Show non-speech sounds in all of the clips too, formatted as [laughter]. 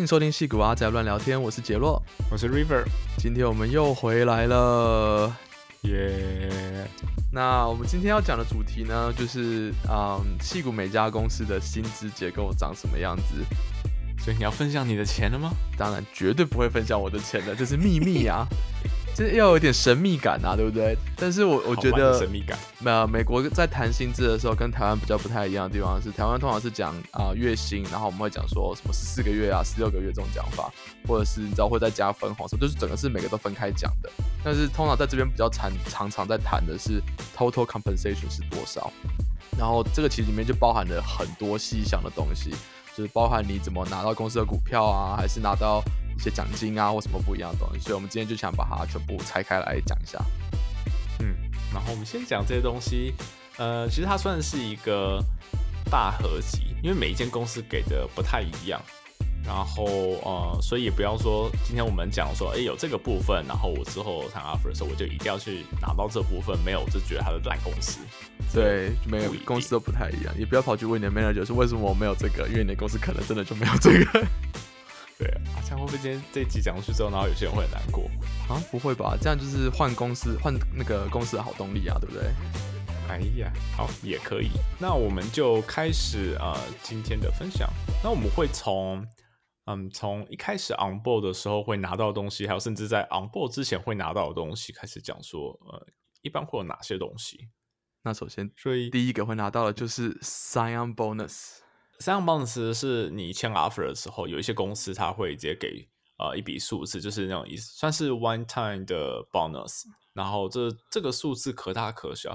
迎收听戏骨阿仔乱聊天，我是杰洛，我是 River，今天我们又回来了，耶！那我们今天要讲的主题呢，就是嗯，戏骨每家公司的薪资结构长什么样子。所以你要分享你的钱了吗？当然绝对不会分享我的钱的，这是秘密啊，[laughs] 这要有点神秘感啊，对不对？但是我我觉得神秘感，呃，美国在谈薪资的时候跟台湾比较不太一样的地方是，台湾通常是讲啊月薪，然后我们会讲说什么十四个月啊、十六个月这种讲法，或者是你知道会再加分红，就是整个是每个都分开讲的。但是通常在这边比较常常常在谈的是 total compensation 是多少，然后这个其实里面就包含了很多细项的东西。就是包含你怎么拿到公司的股票啊，还是拿到一些奖金啊，或什么不一样的东西。所以，我们今天就想把它全部拆开来讲一下。嗯，然后我们先讲这些东西。呃，其实它算是一个大合集，因为每一间公司给的不太一样。然后，呃，所以也不要说今天我们讲说，哎，有这个部分，然后我之后谈 offer 的时候，我就一定要去拿到这部分，没有，我就觉得它是烂公司。对，没有公司都不太一样，也不要跑去问你的 manager 是为什么我没有这个，因为你的公司可能真的就没有这个。会不会今天这集讲出去之后，然后有些人会很难过啊？不会吧？这样就是换公司换那个公司的好动力啊，对不对？哎呀，好，也可以。那我们就开始呃今天的分享。那我们会从嗯从一开始 on board 的时候会拿到的东西，还有甚至在 on board 之前会拿到的东西开始讲说，呃，一般会有哪些东西？那首先，所以第一个会拿到的就是 sign on bonus。On bonus 是你签 offer 的时候，有一些公司它会直接给呃一笔数字，就是那种意思，算是 one time 的 bonus。然后这这个数字可大可小，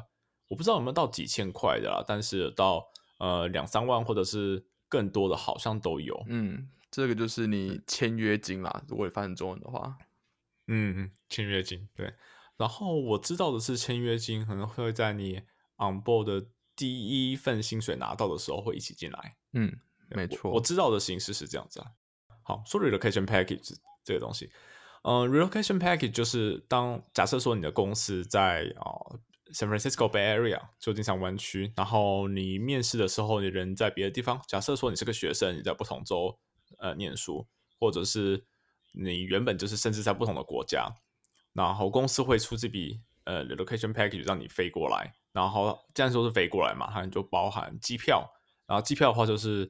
我不知道有没有到几千块的啦，但是到呃两三万或者是更多的，好像都有。嗯，这个就是你签约金啦，如果翻成中文的话。嗯，签约金对。然后我知道的是，签约金可能会在你。On board 的第一份薪水拿到的时候会一起进来，嗯，没错，我知道的形式是这样子啊。好，说 relocation package 这个东西，嗯，relocation package 就是当假设说你的公司在啊 San Francisco Bay Area 旧金山湾区，然后你面试的时候你人在别的地方，假设说你是个学生，你在不同州呃念书，或者是你原本就是甚至在不同的国家，然后公司会出这笔呃 relocation package 让你飞过来。然后这样说是飞过来嘛，它就包含机票。然后机票的话就是，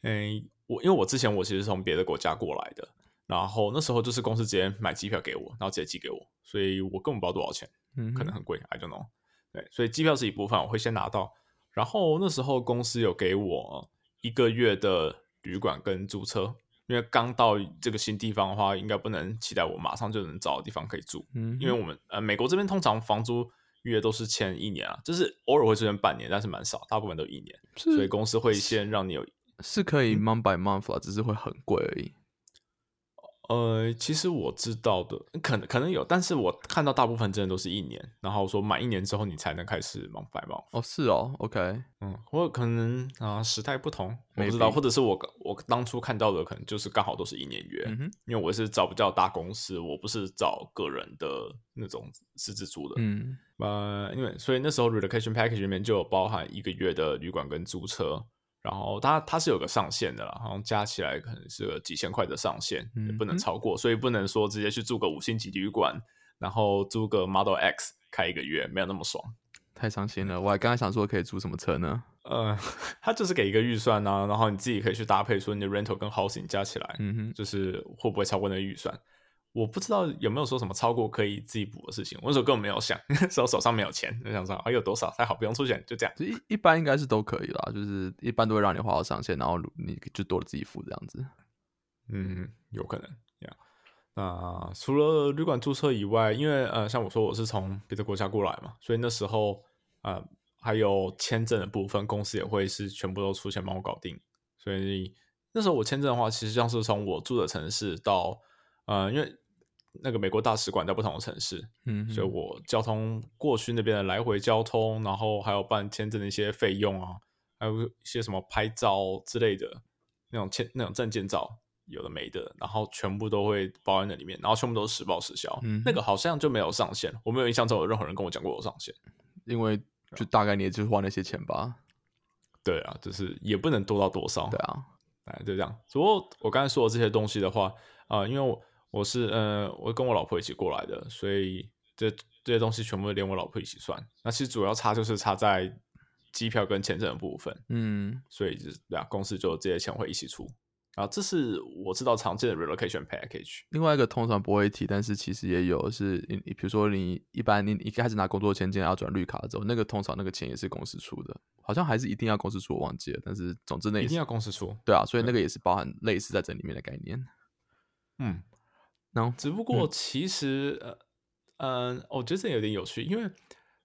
嗯，我因为我之前我其实是从别的国家过来的，然后那时候就是公司直接买机票给我，然后直接寄给我，所以我根本不知道多少钱，嗯，可能很贵，I don't know。对，所以机票是一部分，我会先拿到。然后那时候公司有给我一个月的旅馆跟租车，因为刚到这个新地方的话，应该不能期待我马上就能找地方可以住，嗯，因为我们呃美国这边通常房租。约都是签一年啊，就是偶尔会出现半年，但是蛮少，大部分都一年，所以公司会先让你有，是可以 month by month 啊，只是会很贵而已。呃，其实我知道的，可能可能有，但是我看到大部分真的都是一年，然后说满一年之后你才能开始忙。哦，是哦，OK，嗯，或可能啊时代不同，我不知道，或者是我我当初看到的可能就是刚好都是一年约，因为我是找比较大公司，我不是找个人的那种私自租的，嗯，呃，因为所以那时候 relocation package 里面就有包含一个月的旅馆跟租车。然后它它是有个上限的啦，好像加起来可能是个几千块的上限，也不能超过，所以不能说直接去住个五星级旅馆，然后租个 Model X 开一个月，没有那么爽，太伤心了。我还刚才想说可以租什么车呢？呃，[laughs] 它就是给一个预算呢，然后你自己可以去搭配，说你的 rental 跟 housing 加起来，嗯哼，就是会不会超过那个预算。我不知道有没有说什么超过可以自己补的事情，我那时候根本没有想，那时候手上没有钱，就想说啊有多少还好，不用出钱，就这样。一一般应该是都可以啦，就是一般都会让你花到上限，然后你就多了自己付这样子。嗯，有可能这样。那除了旅馆注册以外，因为呃像我说我是从别的国家过来嘛，所以那时候呃还有签证的部分，公司也会是全部都出钱帮我搞定。所以那时候我签证的话，其实像是从我住的城市到呃因为。那个美国大使馆在不同的城市，嗯，所以我交通过去那边的来回交通，然后还有办签证的一些费用啊，还有一些什么拍照之类的那种签那种证件照，有的没的，然后全部都会包含在那里面，然后全部都是实报实销。嗯，那个好像就没有上限，我没有印象中有任何人跟我讲过有上限，因为就大概你也就是花那些钱吧。对啊，就是也不能多到多少。对啊，哎，就这样。不过我刚才说的这些东西的话，啊，因为我我是呃，我跟我老婆一起过来的，所以这这些东西全部连我老婆一起算。那其实主要差就是差在机票跟签证的部分，嗯，所以就是对啊，公司就这些钱会一起出。啊，这是我知道常见的 relocation package。另外一个通常不会提，但是其实也有是，你比如说你一般你一开始拿工作签进来要转绿卡之后，那个通常那个钱也是公司出的，好像还是一定要公司出，我忘记了。但是总之那一定要公司出，对啊，所以那个也是包含类似在这里面的概念。嗯，然后只不过其实呃嗯，我觉得这有点有趣，因为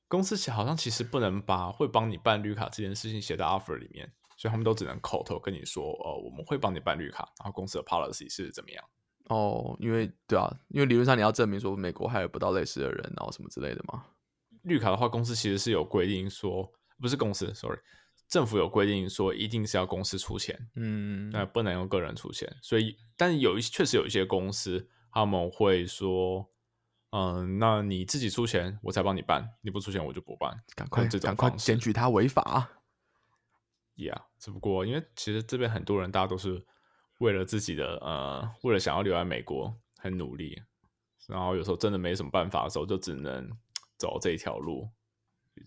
公司好像其实不能把会帮你办绿卡这件事情写在 offer 里面。所以他们都只能口头跟你说，呃，我们会帮你办绿卡，然后公司的 policy 是怎么样？哦，因为对啊，因为理论上你要证明说美国还有不到类似的人，然后什么之类的嘛。绿卡的话，公司其实是有规定说，不是公司，sorry，政府有规定说一定是要公司出钱，嗯，那不能用个人出钱。所以，但是有一确实有一些公司他们会说，嗯，那你自己出钱，我才帮你办，你不出钱我就不办，赶快赶快检举他违法。[laughs] Yeah，只不过因为其实这边很多人，大家都是为了自己的呃，为了想要留在美国很努力，然后有时候真的没什么办法的时候，就只能走这一条路，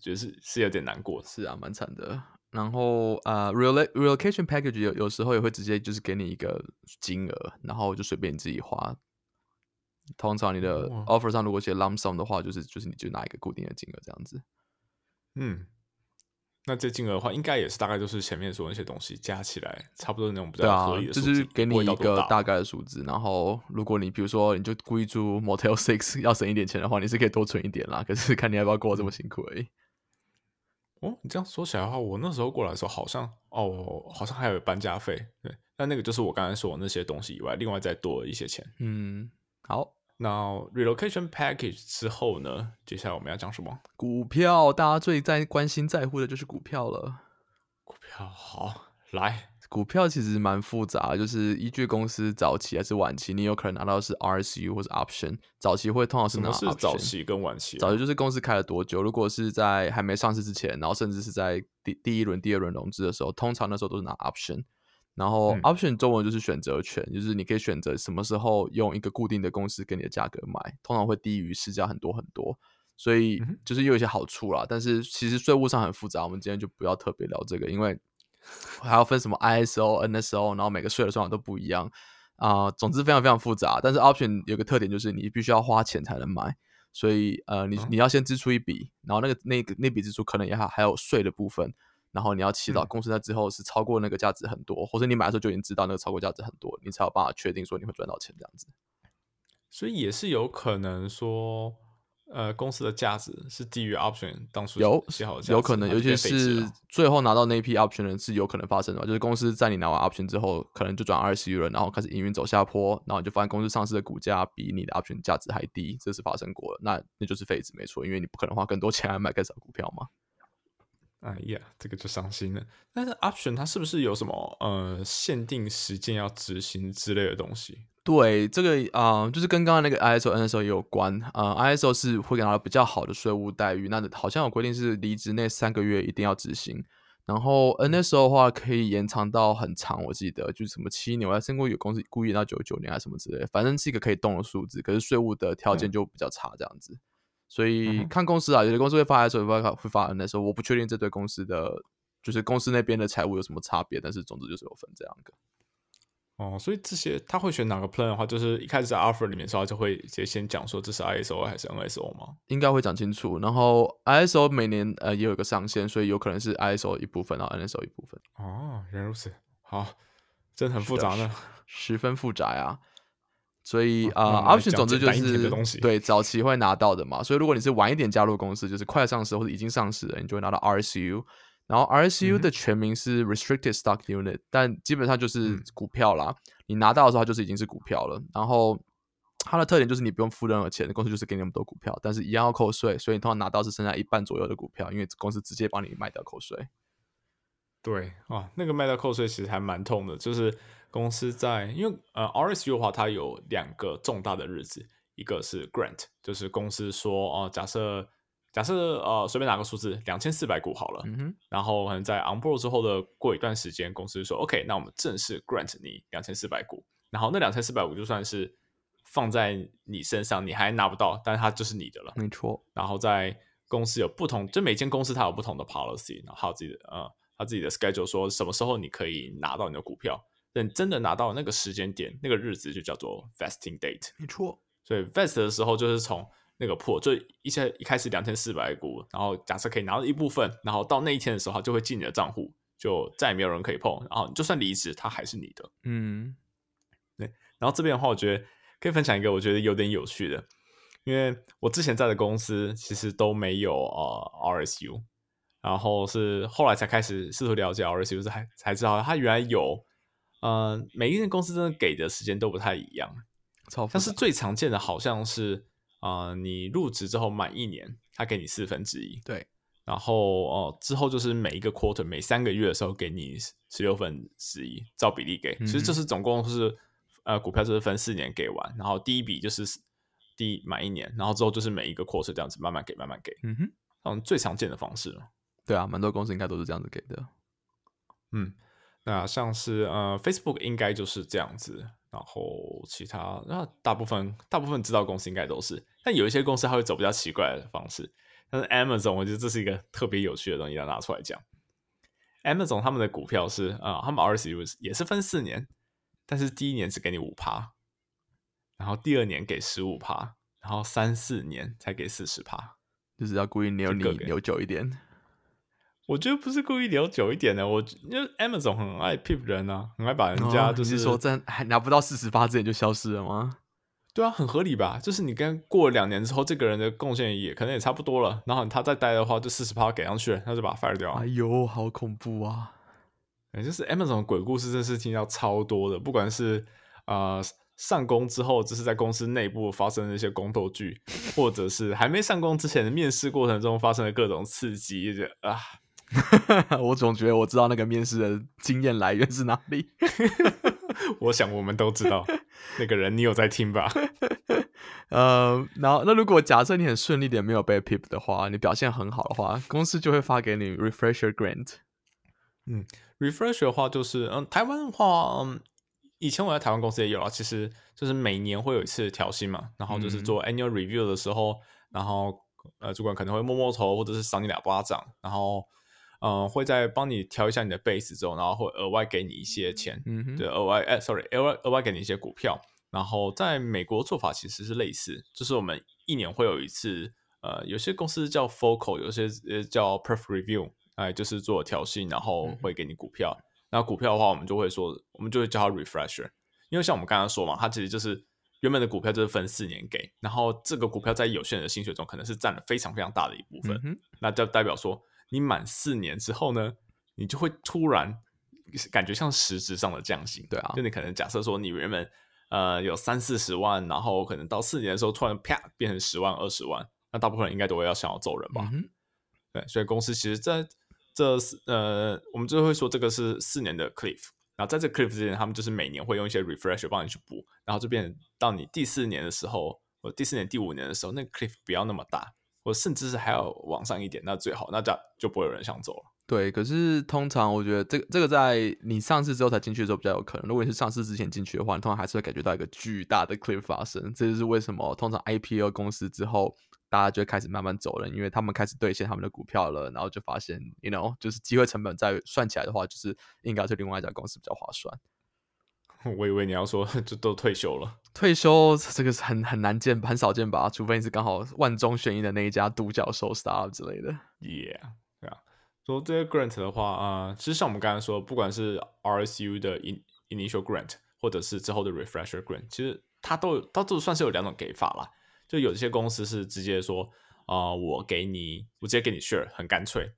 觉得是是有点难过。是啊，蛮惨的。然后啊，real relocation package 有有时候也会直接就是给你一个金额，然后就随便你自己花。通常你的 offer 上如果写 lump sum 的话，就是就是你就拿一个固定的金额这样子。嗯。那这金额的话，应该也是大概就是前面说那些东西加起来，差不多那种比较合理的数字。就是给你一个大概的数字，然后如果你比如说你就故意住 Motel [laughs] Six 要省一点钱的话，你是可以多存一点啦。可是看你要不要过这么辛苦而已。哦，你这样说起来的话，我那时候过来的时候，好像哦，好像还有搬家费。对，但那个就是我刚才说的那些东西以外，另外再多一些钱。嗯，好。那 relocation package 之后呢？接下来我们要讲什么？股票，大家最在关心在乎的就是股票了。股票好，来，股票其实蛮复杂，就是依据公司早期还是晚期，你有可能拿到是 RSU 或者 option。早期会通常是拿是早期跟晚期，早期就是公司开了多久。如果是在还没上市之前，然后甚至是在第第一轮、第二轮融资的时候，通常那时候都是拿 option。然后 option 中文就是选择权，就是你可以选择什么时候用一个固定的公司给你的价格买，通常会低于市价很多很多，所以就是有一些好处啦。但是其实税务上很复杂，我们今天就不要特别聊这个，因为还要分什么 ISO、NSO，然后每个税的算法都不一样啊。总之非常非常复杂。但是 option 有个特点就是你必须要花钱才能买，所以呃你你要先支出一笔，然后那个那个那笔支出可能也还还有税的部分。然后你要祈祷公司在之后是超过那个价值很多，或者你买的时候就已经知道那个超过价值很多，你才有办法确定说你会赚到钱这样子。所以也是有可能说，呃，公司的价值是低于 option 当初有写好的，有可能，尤其是最后拿到那批 option 的是有可能发生的，就是公司在你拿完 option 之后，可能就转二十 U 了，然后开始营运走下坡，然后你就发现公司上市的股价比你的 option 价值还低，这是发生过的，那那就是废纸没错，因为你不可能花更多钱来买更少股票嘛。哎呀，这个就伤心了。但是 option 它是不是有什么呃限定时间要执行之类的东西？对，这个啊，就是跟刚刚那个 ISO、NSO 也有关啊。ISO 是会给到比较好的税务待遇，那好像有规定是离职那三个月一定要执行。然后 NSO 的话可以延长到很长，我记得就是什么七年，我还听过有公司故意到九九年还是什么之类，反正是一个可以动的数字。可是税务的条件就比较差，这样子。所以看公司啊，有些公司会发 S O，会发会发 N S O，我不确定这对公司的就是公司那边的财务有什么差别，但是总之就是有分这样的。哦，所以这些他会选哪个 plan 的话，就是一开始在 offer 里面时候就会直接先讲说这是 I S O 还是 N S O 吗？应该会讲清楚。然后 I S O 每年呃也有个上限，所以有可能是 I S O 一部分，然后 N S O 一部分。哦，原来如此，好，真的很复杂呢，十分复杂啊。所以啊，option 总之就是对早期会拿到的嘛。所以如果你是晚一点加入公司，就是快上市或者已经上市了，你就会拿到 RSU。然后 RSU 的全名是 Restricted Stock Unit，但基本上就是股票啦。你拿到的时候，它就是已经是股票了。然后它的特点就是你不用付任何钱，公司就是给你那么多股票，但是一样要扣税。所以你通常拿到是剩下一半左右的股票，因为公司直接帮你卖掉扣税。对啊，那个卖掉扣税其实还蛮痛的，就是。公司在，因为呃，RSU 的话，它有两个重大的日子，一个是 Grant，就是公司说哦，假设假设呃随便拿个数字两千四百股好了，嗯哼，然后可能在 on board 之后的过一段时间，公司说 OK，那我们正式 grant 你两千四百股，然后那两千四百股就算是放在你身上，你还拿不到，但是它就是你的了。没错，然后在公司有不同，就每间公司它有不同的 policy，然后还有自己的呃，它自己的 schedule，说什么时候你可以拿到你的股票。等真的拿到那个时间点，那个日子就叫做 vesting date。没错，所以 vest 的时候就是从那个破，就一些一开始两千四百股，然后假设可以拿到一部分，然后到那一天的时候，它就会进你的账户，就再也没有人可以碰。然后就算离职，它还是你的。嗯，对然后这边的话，我觉得可以分享一个我觉得有点有趣的，因为我之前在的公司其实都没有呃 RSU，然后是后来才开始试图了解 RSU，才才知道它原来有，呃，每一间公司真的给的时间都不太一样，超，但是最常见的好像是，呃，你入职之后满一年，他给你四分之一，对，然后哦、之后就是每一个 quarter 每三个月的时候给你十六分之一，照比例给。其实这是总共是呃股票就是分四年给完，然后第一笔就是第一满一年，然后之后就是每一个 quarter 这样子慢慢给慢慢给，嗯哼，嗯，最常见的方式了。对啊，蛮多公司应该都是这样子给的。嗯，那像是呃 Facebook 应该就是这样子，然后其他那大部分大部分知道公司应该都是，但有一些公司它会走比较奇怪的方式。但是 Amazon 我觉得这是一个特别有趣的东西要拿出来讲。Amazon 他们的股票是啊、呃他们 RSU 也是分四年，但是第一年只给你五趴，然后第二年给十五趴，然后三四年才给四十趴。就是要故意留你就各给扭久一点，我觉得不是故意留久一点的，我因为 Amazon 很爱 pip 人啊，很爱把人家就是,、说在还拿不到四十八之前就消失了吗？对啊，很合理吧？就是你跟过了两年之后，这个人的贡献也可能也差不多了，然后他再待的话，就四十趴给上去了，那就把他 fire 掉啊哎。呦，好恐怖啊！也就是 Amazon 的鬼故事，真是听到超多的，不管是呃上工之后，就是在公司内部发生的一些宫斗剧，或者是还没上工之前的面试过程中发生的各种刺激，就啊，[laughs] 我总觉得我知道那个面试的经验来源是哪里。[laughs] 我想我们都知道那个人，你有在听吧？[laughs] 呃，然后那如果假设你很顺利点没有被 pip 的话，你表现很好的话，公司就会发给你 refresher grant。嗯 refresh 的话，就是嗯，台湾的话，嗯，以前我在台湾公司也有啊，其实就是每年会有一次调薪嘛，然后就是嗯做 annual review 的时候，然后呃，主管可能会摸摸头，或者是赏你两巴掌，然后嗯、呃会再帮你调一下你的 base 之后，然后会额外给你一些钱，嗯，对，额外哎，sorry，额外额外给你一些股票。然后在美国做法其实是类似，就是我们一年会有一次，呃，有些公司叫 focal，有些呃叫 perf review，哎、就是做调薪，然后会给你股票。那股票的话，我们就会说，我们就会叫它 refresher，因为像我们刚刚说嘛，它其实就是原本的股票就是分四年给，然后这个股票在有限人的薪水中可能是占了非常非常大的一部分。嗯，那就代表说，你满四年之后呢，你就会突然感觉像实质上的降薪。对啊就你可能假设说，你原本呃有三四十万，然后可能到四年的时候突然啪变成十万、二十万，那大部分人应该都会要想要走人吧？嗯，对，所以公司其实在这四呃，我们就会说这个是四年的 cliff。然后在这 cliff 之前，他们就是每年会用一些 refresher 帮你去补，然后就变成到你第四年的时候，或第四年、第五年的时候，那个 cliff 不要那么大，或甚至是还要往上一点，那最好，那这样就不会有人想走了。对。可是通常我觉得这个这个在你上市之后才进去的时候比较有可能。如果你是上市之前进去的话，通常还是会感觉到一个巨大的 cliff 发生。这就是为什么通常 IPO 公司之后。大家就会开始慢慢走了，因为他们开始兑现他们的股票了，然后就发现，you know，就是机会成本再算起来的话，就是应该是另外一家公司比较划算。我以为你要说就都退休了，退休这个是很很难见，很少见吧？除非你是刚好万中选一的那一家独角兽 startup 之类的。Yeah，对啊。说这些 grant 的话啊、呃其实像我们刚才说，不管是 RSU 的 in initial grant，或者是之后的 refresher grant，其实它都有它都算是有两种给法啦。就有些公司是直接说，啊、我给你，我直接给你 share，很干脆。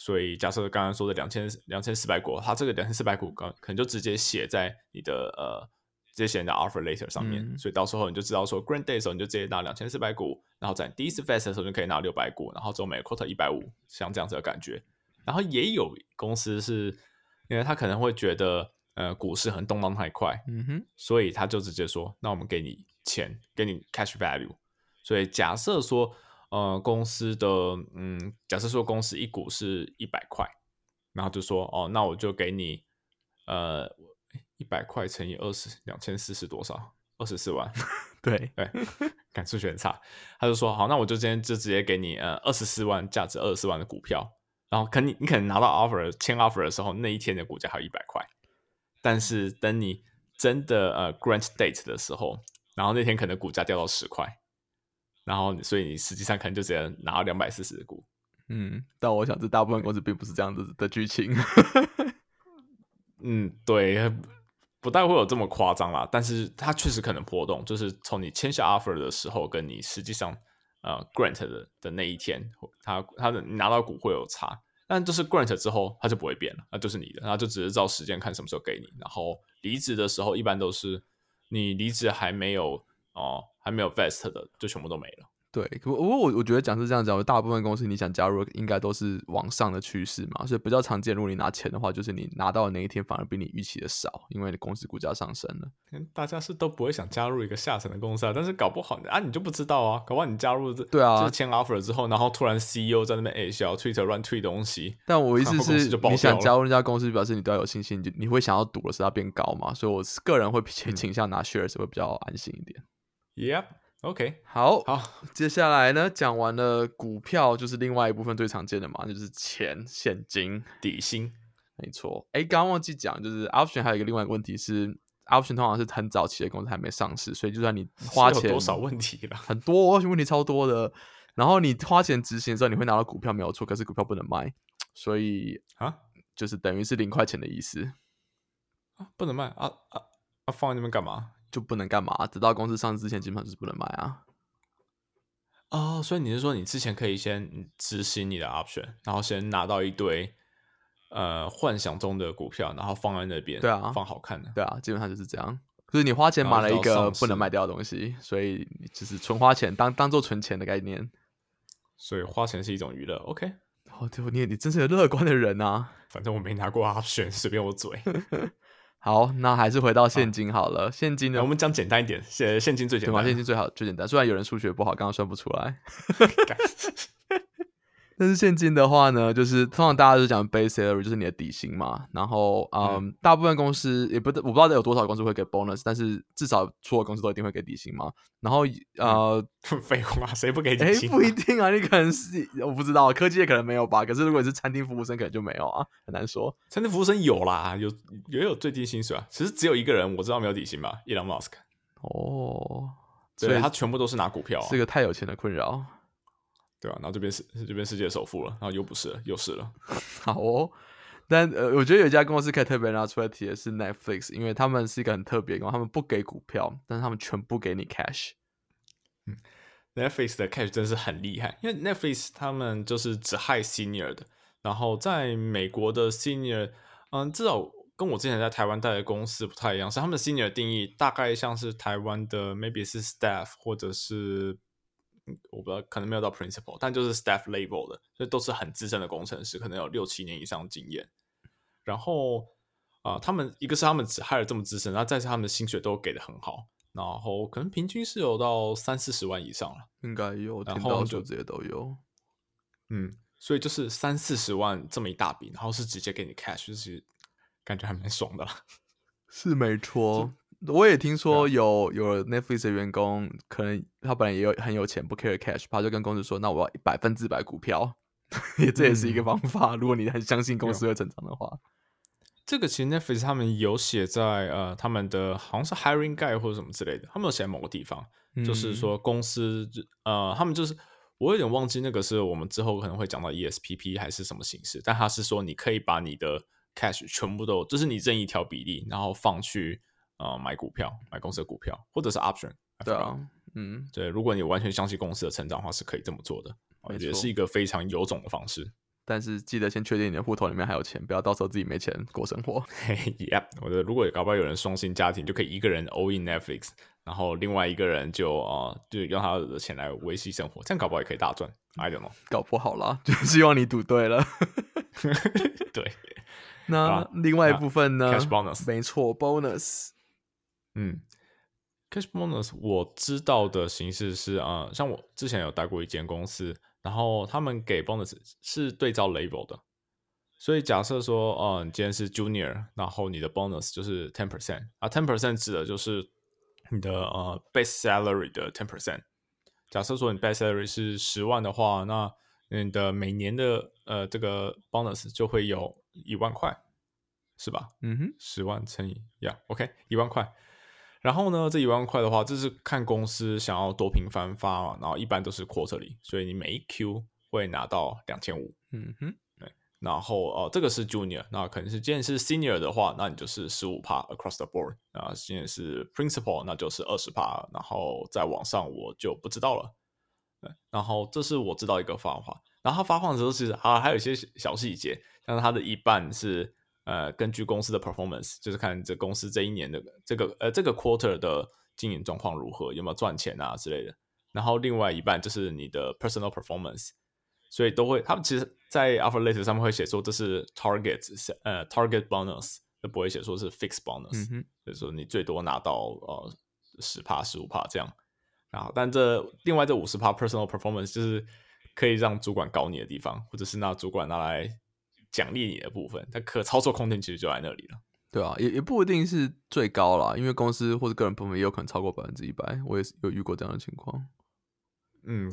所以假设刚刚说的两千两千四百股，它这个两千四百股可可能就直接写在你的呃，直接写你的 offer letter 上面，嗯所以到时候你就知道说 grant day 的时候你就直接拿两千四百股，然后在第一次 vest 的时候就可以拿六百股，然后之后每个 quarter 一百五，像这样子的感觉。然后也有公司是因为他可能会觉得呃股市很动荡太快，嗯哼，所以他就直接说，那我们给你钱，给你 cash value。所以假设说，呃公司的嗯，假设说公司一股是一百块，然后就说哦，那我就给你呃一百块乘以二十，两千四是多少？二十四万。对对，[laughs] 感数学很差。他就说好，那我就今天就直接给你呃二十四万价值二十四万的股票，然后可你你可能拿到 offer 签 offer 的时候，那一天的股价还有一百块，但是等你真的呃 grant date 的时候，然后那天可能股价掉到十块，然后所以你实际上可能就只能拿到两百四十股。嗯，但我想这大部分公司并不是这样子的剧情。[laughs] 嗯，对。不太会有这么夸张啦，但是它确实可能波动，就是从你签下 offer 的时候，跟你实际上呃 grant 的的那一天，它它的拿到股会有差，但就是 grant 之后，它就不会变了，那就是你的，然后就只是照时间看什么时候给你，然后离职的时候，一般都是你离职还没有哦，还没有 vest 的，就全部都没了。对，不过我我觉得讲是这样讲，大部分公司你想加入，应该都是往上的趋势嘛，所以比较常见。如果你拿钱的话，就是你拿到的那一天反而比你预期的少，因为你公司股价上升了。大家是都不会想加入一个下层的公司啊，但是搞不好啊，你就不知道啊，搞不好你加入这对啊，就签 offer 之后，然后突然 CEO 在那边哎小 Twitter 乱推东西。但我意思是，你想加入那家公司，表示你都要有信心，你你会想要赌的是它变高嘛？所以我个人会倾向拿 shares 会比较安心一点。Yep。OK，好好，接下来呢，讲完了股票，就是另外一部分最常见的嘛，就是钱、现金、底薪。没错，哎，刚刚忘记讲，就是 option 还有一个另外一个问题是，option 通常是很早期的公司还没上市，所以就算你花钱多少问题了，很多问题超多的。然后你花钱执行之后，你会拿到股票没有错，可是股票不能卖，所以啊，就是等于是零块钱的意思啊，不能卖啊啊啊，放在那边干嘛？就不能干嘛？直到公司上市之前，基本上就是不能买啊。哦，所以你是说，你之前可以先执行你的 option，然后先拿到一堆呃幻想中的股票，然后放在那边，对啊，放好看的，对啊，基本上就是这样。就是你花钱买了一个不能卖掉的东西，所以就是纯花钱，当当做存钱的概念。所以花钱是一种娱乐，OK？哦，对，你你真是个乐观的人啊！反正我没拿过 option，随便我嘴。[laughs] 好，那还是回到现金好了。现金呢？我们讲简单一点，现现金最简单，现金最好最简单。虽然有人数学不好，刚刚算不出来。[laughs] 但是现金的话呢，就是通常大家都讲 base salary，就是你的底薪嘛。然后，嗯，大部分公司也不，我不知道有多少公司会给 bonus，但是至少所有公司都一定会给底薪嘛。然后，[laughs] 呃，[laughs] 废话，谁不给底薪？不一 [laughs] 定啊，你可能是我不知道，科技业可能没有吧。可是如果是餐厅服务生，可能就没有啊，很难说。餐厅服务生有啦，有也有最低薪水啊。其实只有一个人我知道没有底薪吧，Elon Musk。哦，所以他全部都是拿股票，是个太有钱的困扰。对啊，然后这边是 [laughs] 这边世界首富了，然后又不是了，又是了。[laughs] 好哦，但呃，我觉得有一家公司可以特别拿出来提的是 Netflix，因为他们是一个很特别的公司，他们不给股票，但是他们全部给你 cash。嗯，Netflix 的 cash 真是很厉害，因为 Netflix 他们就是只害 senior 的，然后在美国的 senior，嗯，至少跟我之前在台湾带的公司不太一样，是他们的 senior 定义大概像是台湾的 maybe 是 staff 或者是。我不知道，可能没有到 principal，但就是 staff level 的，所以都是很资深的工程师，可能有六七年以上经验。然后啊，他们一个是他们只害了这么资深，然后再是他们的薪水都给的很好，然后可能平均是有到三四十万以上了，应该有，然后就这些都有。嗯，所以就是三四十万这么一大笔，然后是直接给你 cash，就是感觉还蛮爽的啦，[laughs] 是没错。我也听说有有 Netflix 的员工，可能他本来也有很有钱，不 care cash，他就跟公司说：“那我要百分之百股票。[laughs] ”这也是一个方法。如果你很相信公司会成长的话，这个其实 Netflix 他们有写在呃他们的好像是 Hiring Guide 或者什么之类的，他们有写在某个地方，就是说公司呃他们就是我有点忘记那个是我们之后可能会讲到 ESPP 还是什么形式，但他是说你可以把你的 cash 全部都就是你任意调比例，然后放去。啊，买股票，买公司的股票，或者是 option，对啊，嗯，对，如果你完全相信公司的成长的话，是可以这么做的，也是一个非常有种的方式。但是记得先确定你的户头里面还有钱，不要到时候自己没钱过生活。[laughs] Yep，我觉得如果搞不好有人双薪家庭，就可以一个人 all in Netflix，然后另外一个人就啊，就用他的钱来维系生活，这样搞不好也可以大赚。I don't know，搞不好啦，[laughs] 就希望你赌对了。[laughs] 对，那另外一部分呢？Cash bonus，没错，bonus。嗯，cash bonus 我知道的形式是啊、呃像我之前有待过一间公司，然后他们给 bonus 是对照 label 的，所以假设说，呃，你今天是 junior，然后你的 bonus 就是 ten percent 啊，ten percent 指的就是你的呃 base salary 的 ten percent。假设说你 base salary 是十万的话，那你的每年的呃这个 bonus 就会有一万块，是吧？嗯哼，十万乘以呀、yeah,，OK，一万块。然后呢，这一万块的话，这是看公司想要多频繁发嘛，然后一般都是 quarterly，所以你每一 Q 会拿到两千五。嗯哼，然后呃，这个是 junior，那可能是今天是 senior 的话，那你就是十五帕 across the board。啊，今天是 principal，那就是二十帕，然后再往上我就不知道了。对，然后这是我知道一个方法，然后他发放的时候其实啊还有一些小细节，像是它的一半是呃根据公司的 performance，就是看这公司这一年的这个呃这个 quarter 的经营状况如何，有没有赚钱啊之类的。然后另外一半就是你的 personal performance。所以都会，他们其实，在 offer letter 上面会写说这是 target，呃，target bonus，就不会写说是 fixed bonus，、就是说你最多拿到呃十帕、十五帕这样。然后，但这另外这五十帕 personal performance 就是可以让主管搞你的地方，或者是那主管拿来奖励你的部分，它可操作空间其实就在那里了。对啊，也也不一定是最高啦，因为公司或者个人部门也有可能超过百分之一百，我也是有遇过这样的情况。嗯，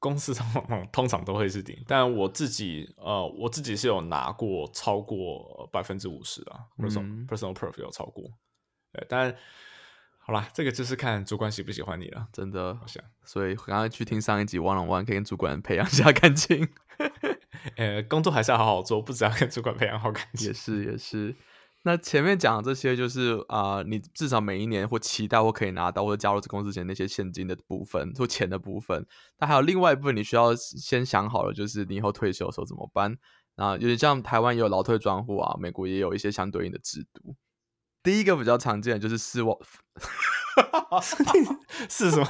公司通通常都会是顶，但我自己呃，我自己是有拿过超过百分之五十啊，personal、嗯 personal perf 有超过，对，但好啦，这个就是看主管喜不喜欢你了，真的我，想，所以刚刚去听上一集 One on One，可以跟主管培养一下感情。呃，工作还是要好好做，不只要跟主管培养好感情也。是也是。那前面讲的这些就是啊、呃你至少每一年或期待或可以拿到或者加入这公司前那些现金的部分或钱的部分，但还有另外一部分你需要先想好了，就是你以后退休的时候怎么办。啊，有点像台湾也有劳退专户啊，美国也有一些相对应的制度。第一个比较常见的就是四万，[laughs] 是什么？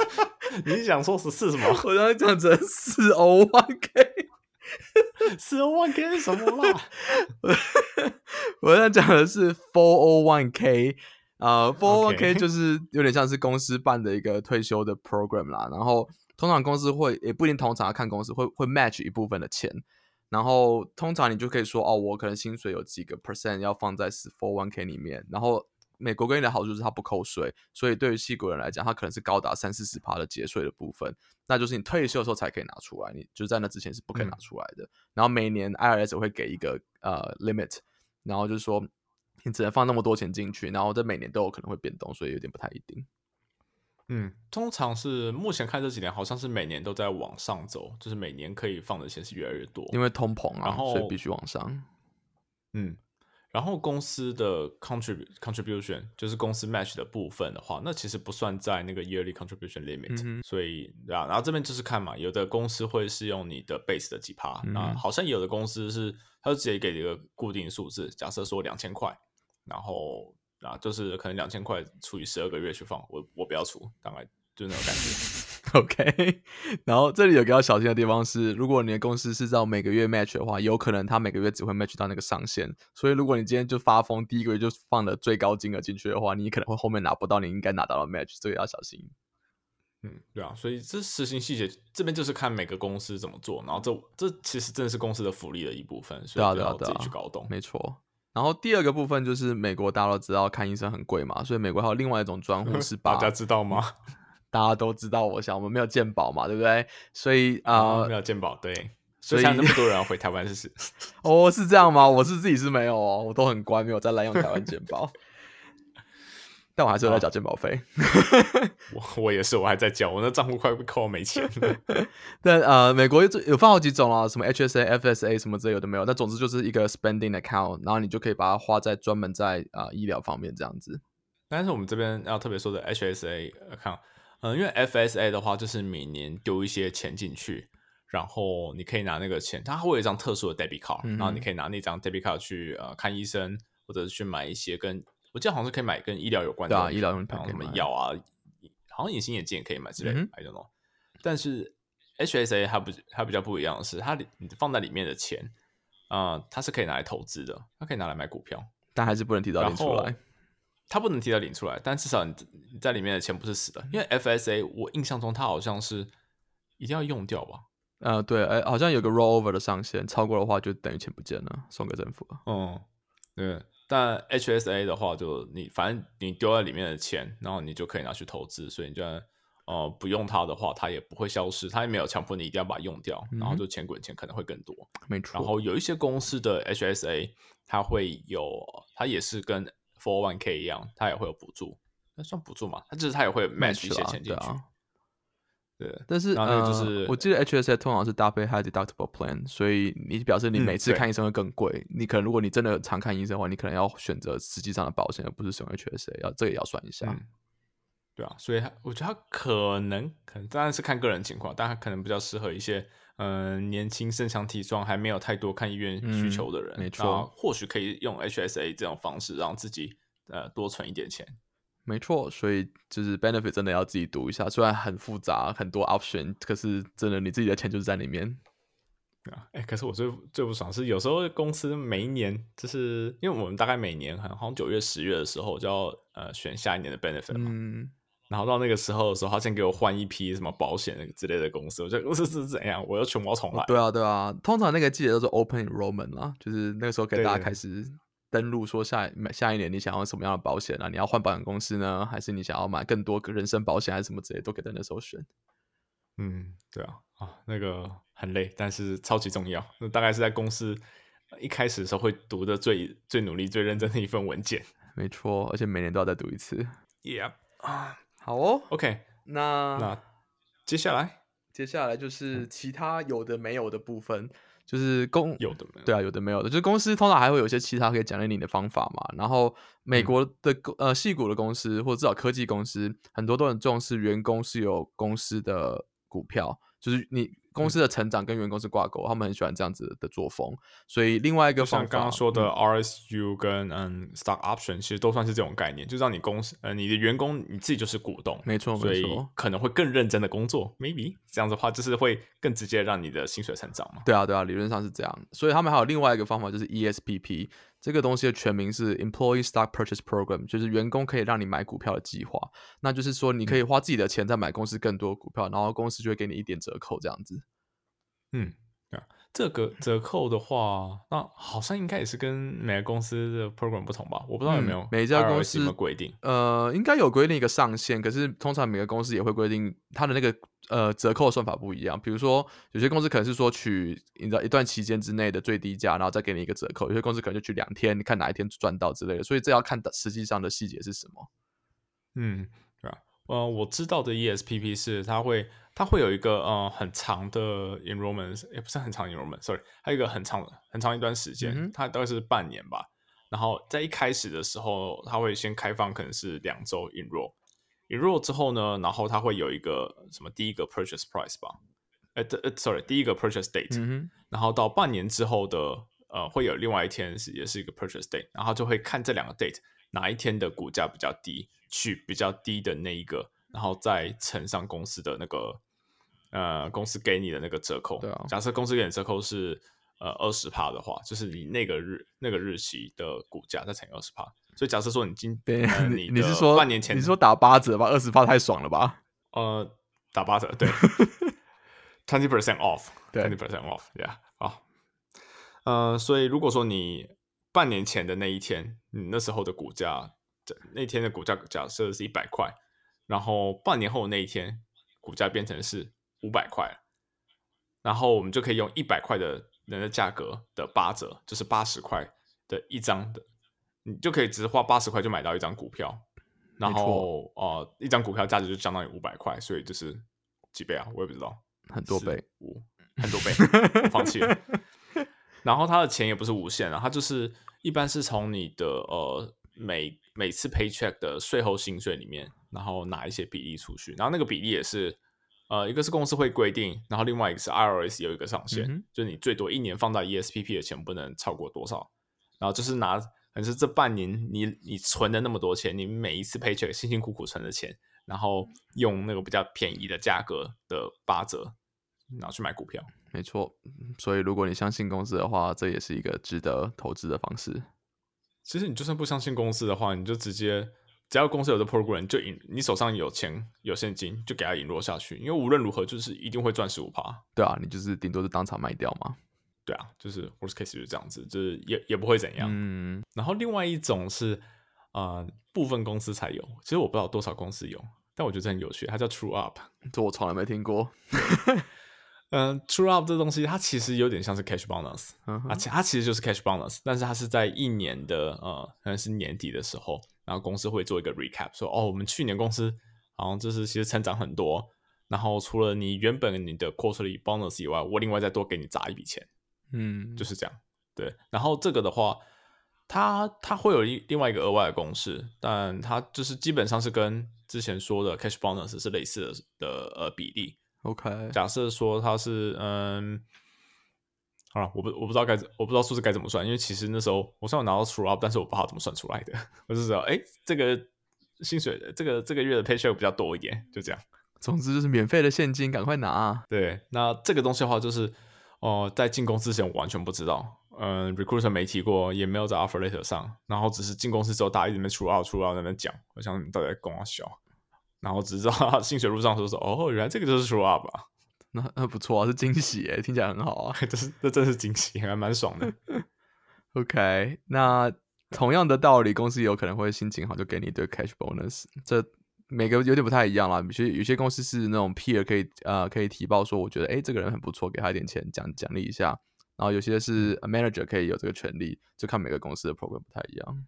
你想说是是什么？[laughs] 我刚才讲成四欧万 K，[laughs] 四万 K 是什么啦？[laughs] 我在讲的是 four o one k，啊，four o one k 就是有点像是公司办的一个退休的 program 啦。然后通常公司会也不一定通常要看公司会会 match 一部分的钱，然后通常你就可以说哦，我可能薪水有几个 percent 要放在 four one k 里面。然后美国跟你的好处是它不扣税，所以对于细国人来讲，它可能是高达三四十趴的节税的部分，那就是你退休的时候才可以拿出来，你就在那之前是不可以拿嗯出来的。然后每年 IRS 会给一个呃 limit。然后就是说你只能放那么多钱进去，然后这每年都有可能会变动，所以有点不太一定。嗯，通常是目前看这几年好像是每年都在往上走，就是每年可以放的钱是越来越多。因为通膨啊，然后所以必须往上。嗯，然后公司的 contribute contribution 就是公司 match 的部分的话，那其实不算在那个 yearly contribution limit，、嗯所以对啊，然后这边就是看嘛，有的公司会是用你的 base 的几趴，嗯那好像有的公司是它就直接给你一个固定数字，假设说两千块，然后啊就是可能两千块除以十二个月去放，我我不要出，大概就那种感觉。OK，[laughs] 然后这里有个要小心的地方是，如果你的公司是照每个月 match 的话，有可能他每个月只会 match 到那个上限。所以如果你今天就发疯，第一个月就放了最高金额进去的话，你可能会后面拿不到你应该拿到的 match，这个要小心。嗯，对啊，所以这实行细节这边就是看每个公司怎么做，然后这这其实真的是公司的福利的一部分，所以要自己去搞懂。没错。然后第二个部分就是美国大家都知道看医生很贵嘛，所以美国还有另外一种专户是 [laughs] 把大家知道吗？大家都知道，我想我们没有鉴宝嘛，对不对？所以啊，没有鉴宝，对，所以那么多人要回台湾，是是。哦，是这样吗？我是自己是没有哦，我都很乖，没有在滥用台湾鉴宝，[laughs] 但我还是有在缴鉴保费。[laughs] 我我也是，我还在缴，我那账户快被扣到没钱了。[laughs] 但呃，美国有有分好几种啊，什么 HSA、FSA 什么之类有的没有，但总之就是一个 spending account，然后你就可以把它花在专门在啊、呃医疗方面这样子。但是我们这边要特别说的 HSA account，嗯、因为 FSA 的话就是每年丢一些钱进去，然后你可以拿那个钱，它会有一张特殊的 debit card，、嗯然后你可以拿那张 debit card 去呃看医生，或者是去买一些跟我记得好像是可以买跟医疗有关的对啊医疗用品什么药啊，好像隐形眼镜也可以买之类的、嗯 i don't know。但是 HSA 它不它比较不一样的是，它里你放在里面的钱，啊、它是可以拿来投资的，它可以拿来买股票。但还是不能提早领出来。它不能提早领出来，但至少你你在里面的钱不是死的。因为 FSA 我印象中它好像是一定要用掉吧？呃，对，哎，好像有个 rollover 的上限，超过的话就等于钱不见了，送给政府了。嗯，对。但 HSA 的话，就你反正你丢在里面的钱，然后你就可以拿去投资，所以你就呃不用它的话，它也不会消失，它也没有强迫你一定要把它用掉，然后就钱滚钱可能会更多。没错。然后有一些公司的 HSA，它会有，它也是跟 Four One K 一样，它也会有补助，那算补助嘛？它就是它也会 match 一些钱进去。对，但是呃，就是我记得 HSA 通常是搭配 High Deductible Plan，所以你表示你每次看医生会更贵。你可能如果你真的常看医生的话，你可能要选择实际上的保险，而不是使用 HSA，要这个也要算一下。对啊，所以我觉得他可能可能当然是看个人情况，但他可能比较适合一些嗯年轻身强体壮还没有太多看医院需求的人。没错，或许可以用 HSA 这种方式让自己呃多存一点钱。没错，所以就是 benefit 真的要自己读一下，虽然很复杂，很多 option，可是真的你自己的钱就是在里面。啊，哎，可是我最最不爽是有时候公司每一年，就是因为我们大概每年好像九月、十月的时候就要呃选下一年的 benefit 嘛，嗯，然后到那个时候的时候，他先给我换一批什么保险之类的公司，我觉得 [laughs] 这是怎样？我要全部重来。对啊，对啊，通常那个季节都是 open enrollment 啦，就是那个时候给大家开始。登录说下下一年你想要什么样的保险啊？你要换保险公司呢，还是你想要买更多人身保险，还是什么之类，都可以在那时候选。嗯，对啊，啊，那个很累，但是超级重要。那大概是在公司一开始的时候会读的最最努力、最认真的一份文件。没错，而且每年都要再读一次。Yeah，啊，好哦。OK，那那接下来接下来就是其他有的没有的部分。就是公有的没有，对啊，有的没有的。就是公司通常还会有一些其他可以奖励你的方法嘛。然后美国的呃，细股的公司或者至少科技公司，很多都很重视员工是有公司的股票，就是你。公司的成长跟员工是挂钩，他们很喜欢这样子的作风。所以另外一个像刚刚说的 RSU 跟嗯 Stock Option，其实都算是这种概念，就让你公司呃你的员工你自己就是股东，没错，所以可能会更认真的工作。Maybe 这样子的话，就是会更直接让你的薪水成长嘛？对啊，对啊，理论上是这样。所以他们还有另外一个方法，就是 ESPP。这个东西的全名是 Employee Stock Purchase Program，就是员工可以让你买股票的计划。那就是说，你可以花自己的钱再买公司更多股票，然后公司就会给你一点折扣，这样子。嗯，啊，这个折扣的话，那好像应该也是跟每个公司的 program 不同吧？我不知道有没有每家公司有规定。呃，应该有规定一个上限，可是通常每个公司也会规定它的那个呃折扣算法不一样。比如说，有些公司可能是说取你知道一段期间之内的最低价，然后再给你一个折扣；有些公司可能就取两天，你看哪一天赚到之类的。所以这要看实际上的细节是什么。嗯？呃，我知道的 ESPP 是它会。它会有一个呃很长的 enrollment，也不是很长 enrollment，sorry，还有一个很长很长一段时间，它大概是半年吧。然后在一开始的时候，它会先开放可能是两周 enroll，enroll 之后呢，然后它会有一个什么第一个 purchase price 吧，呃呃，sorry，第一个 purchase date，然后到半年之后的呃会有另外一天是也是一个 purchase date，然后就会看这两个 date 哪一天的股价比较低，去比较低的那一个，然后再乘上公司的那个。呃，公司给你的那个折扣，对啊。假设公司给你折扣是呃二十帕的话，就是你那个日那个日期的股价再乘以二十帕。所以假设说你今天你你是说半年前你说打八折吧？二十帕太爽了吧？[laughs] 呃，打八折，对，[laughs] twenty percent off，twenty percent off，yeah，好。呃，所以如果说你半年前的那一天，你那时候的股价，那天的股价假设是一百块，然后半年后那一天股价变成是。五百块，然后我们就可以用一百块的人的价格的八折，就是八十块的一张的，你就可以只花八十块就买到一张股票，然后呃，一张股票价值就相当于五百块，所以就是几倍啊？我也不知道，很多倍，五很多倍，[laughs] 放弃了。然后他的钱也不是无限啊，他就是一般是从你的呃每每次 paycheck 的税后薪水里面，然后拿一些比例出去，然后那个比例也是。呃，一个是公司会规定，然后另外一个是 IRS 有一个上限，就是你最多一年放到 ESPP 的钱不能超过多少。然后就是拿，可是这半年你你存的那么多钱，你每一次 paycheck 辛辛苦苦存的钱，然后用那个比较便宜的价格的八折，拿去买股票。没错，所以如果你相信公司的话，这也是一个值得投资的方式。其实你就算不相信公司的话，你就直接只要公司有的 program，就引你手上有钱有现金，就给它引落下去，因为无论如何就是一定会赚十五趴。对啊，你就是顶多是当场卖掉嘛。对啊，就是 worst case 就是这样子，就是也也不会怎样。嗯，然后另外一种是，呃，部分公司才有，其实我不知道多少公司有，但我觉得很有趣，它叫 True Up。这我从来没听过。[laughs] 嗯，True Up 这东西它其实有点像是 Cash Bonus，而且它其实就是 Cash Bonus，但是它是在一年的呃，可能是年底的时候，然后公司会做一个 recap，说哦，我们去年公司好像就是其实成长很多，然后除了你原本你的 quarterly bonus 以外，我另外再多给你砸一笔钱。嗯，就是这样。对，然后这个的话，它它会有一另外一个额外的公式，但它就是基本上是跟之前说的 cash bonus 是类似的的呃比例。OK，假设说他是嗯，好了，我不我不知道该我不知道数字该怎么算，因为其实那时候我虽然有拿到 true up，但是我不知道怎么算出来的。我就知道，哎，这个薪水这个这个月的 paycheck 比较多一点，就这样。总之就是免费的现金，赶快拿啊。对，那这个东西的话，就是哦、在进公司之前我完全不知道，嗯，recruiter 没提过，也没有在 offer letter 上，然后只是进公司之后，大家一直在 true out true out 在那边讲，我想你们到底在跟我笑，然后只知道薪水路上说说，哦，原来这个就是 show up 啊，那那不错啊，是惊喜诶，听起来很好啊。[laughs] 这是这真是惊喜，还蛮爽的。[laughs] OK，那同样的道理，公司也有可能会心情好就给你一堆 cash bonus，这每个有点不太一样啦。有些有些公司是那种 peer 可以呃可以提报说，我觉得诶这个人很不错，给他一点钱奖奖励一下。然后有些是 manager 可以有这个权利，就看每个公司的 program 不太一样。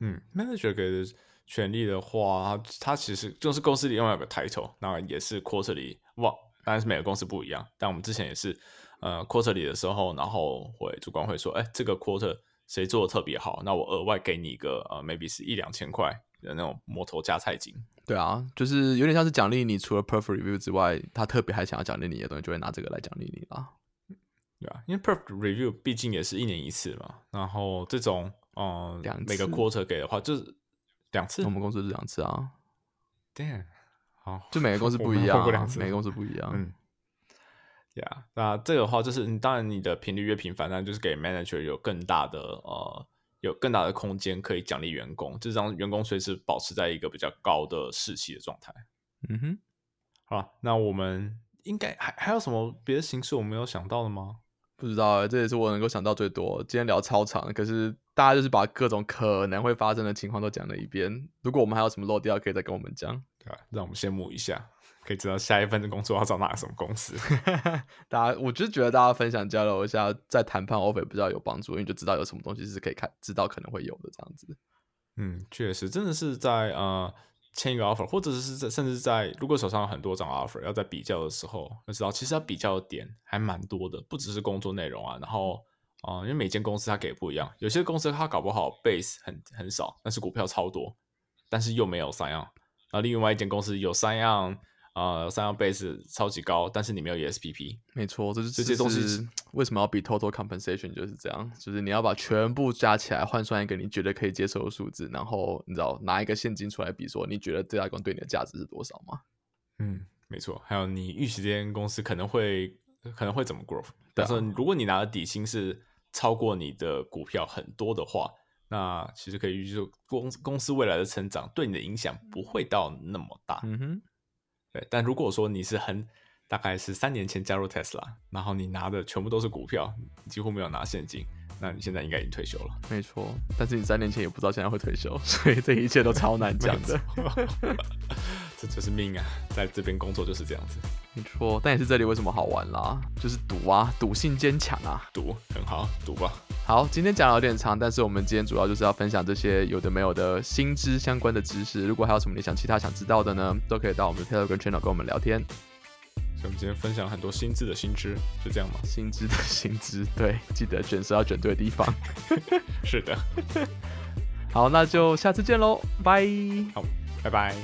嗯，manager 给的权利的话，它它其实就是公司里另外有个 title，那也是 quarterly，哇，当然是每个公司不一样。但我们之前也是，呃，quarterly 的时候，然后会主管会说，哎，这个 quarter 谁做的特别好，那我额外给你一个呃，maybe 是一两千块的那种摸头加菜金。对啊，就是有点像是奖励你，除了 perfect review 之外，他特别还想要奖励你的东西，就会拿这个来奖励你啦。对啊，因为 perfect review 毕竟也是一年一次嘛，然后这种嗯、两每个 quarter 给的话就是两次我。们公司是两次啊，Damn，好，就每个公司不一样、每个公司不一样。嗯，呀那这个的话就是，你当然你的频率越频繁，那就是给 manager 有更大的呃，有更大的空间可以奖励员工，就是让员工随时保持在一个比较高的士气的状态。嗯哼，好了，那我们应该还还有什么别的形式我没有想到的吗？不知道欸，这也是我能够想到最多。今天聊超长，可是大家就是把各种可能会发生的情况都讲了一遍。如果我们还有什么漏掉，可以再跟我们讲。对吧、让我们羡慕一下，可以知道下一份的工作要找哪什么公司。[laughs] 大家，我就是觉得大家分享交流一下，在谈判 offer 比较有帮助，因为就知道有什么东西是可以看，知道可能会有的这样子。嗯，确实，真的是在呃签一个 offer，或者是甚至在如果手上有很多张 offer，要在比较的时候，要知道其实要比较的点还蛮多的，不只是工作内容啊，然后啊、因为每间公司它给不一样，有些公司它搞不好 base 很很少，但是股票超多，但是又没有三样，然后另外一间公司有三样。呃，三样 base 超级高，但是你没有 E ESPP，没错，这是这些东西为什么要比 total compensation 就是这样，就是你要把全部加起来换算一个你觉得可以接受的数字，然后你知道拿一个现金出来比，说你觉得这家公司对你的价值是多少吗？嗯，没错，还有你预期这间公司可能会可能会怎么 grow。但是如果你拿的底薪是超过你的股票很多的话，那其实可以预计公公司未来的成长对你的影响不会到那么大。嗯哼，对，但如果说你是很大概是三年前加入 Tesla，然后你拿的全部都是股票，你几乎没有拿现金，那你现在应该已经退休了。没错。但是你三年前也不知道现在会退休，[laughs] 所以这一切都超难讲的。这就是命啊，在这边工作就是这样子，没错，但也是这里为什么好玩啦，就是赌啊，赌性坚强啊。赌很好，赌吧。好，今天讲的有点长，但是我们今天主要就是要分享这些有的没有的薪资相关的知识。如果还有什么你想其他想知道的呢，都可以到我们的 Telegram channel 跟我们聊天。所以我们今天分享很多薪资的新知，就这样吗？薪资的薪资，对，记得卷舌要卷对地方。[laughs] 是的，好，那就下次见喽，拜。好，拜拜。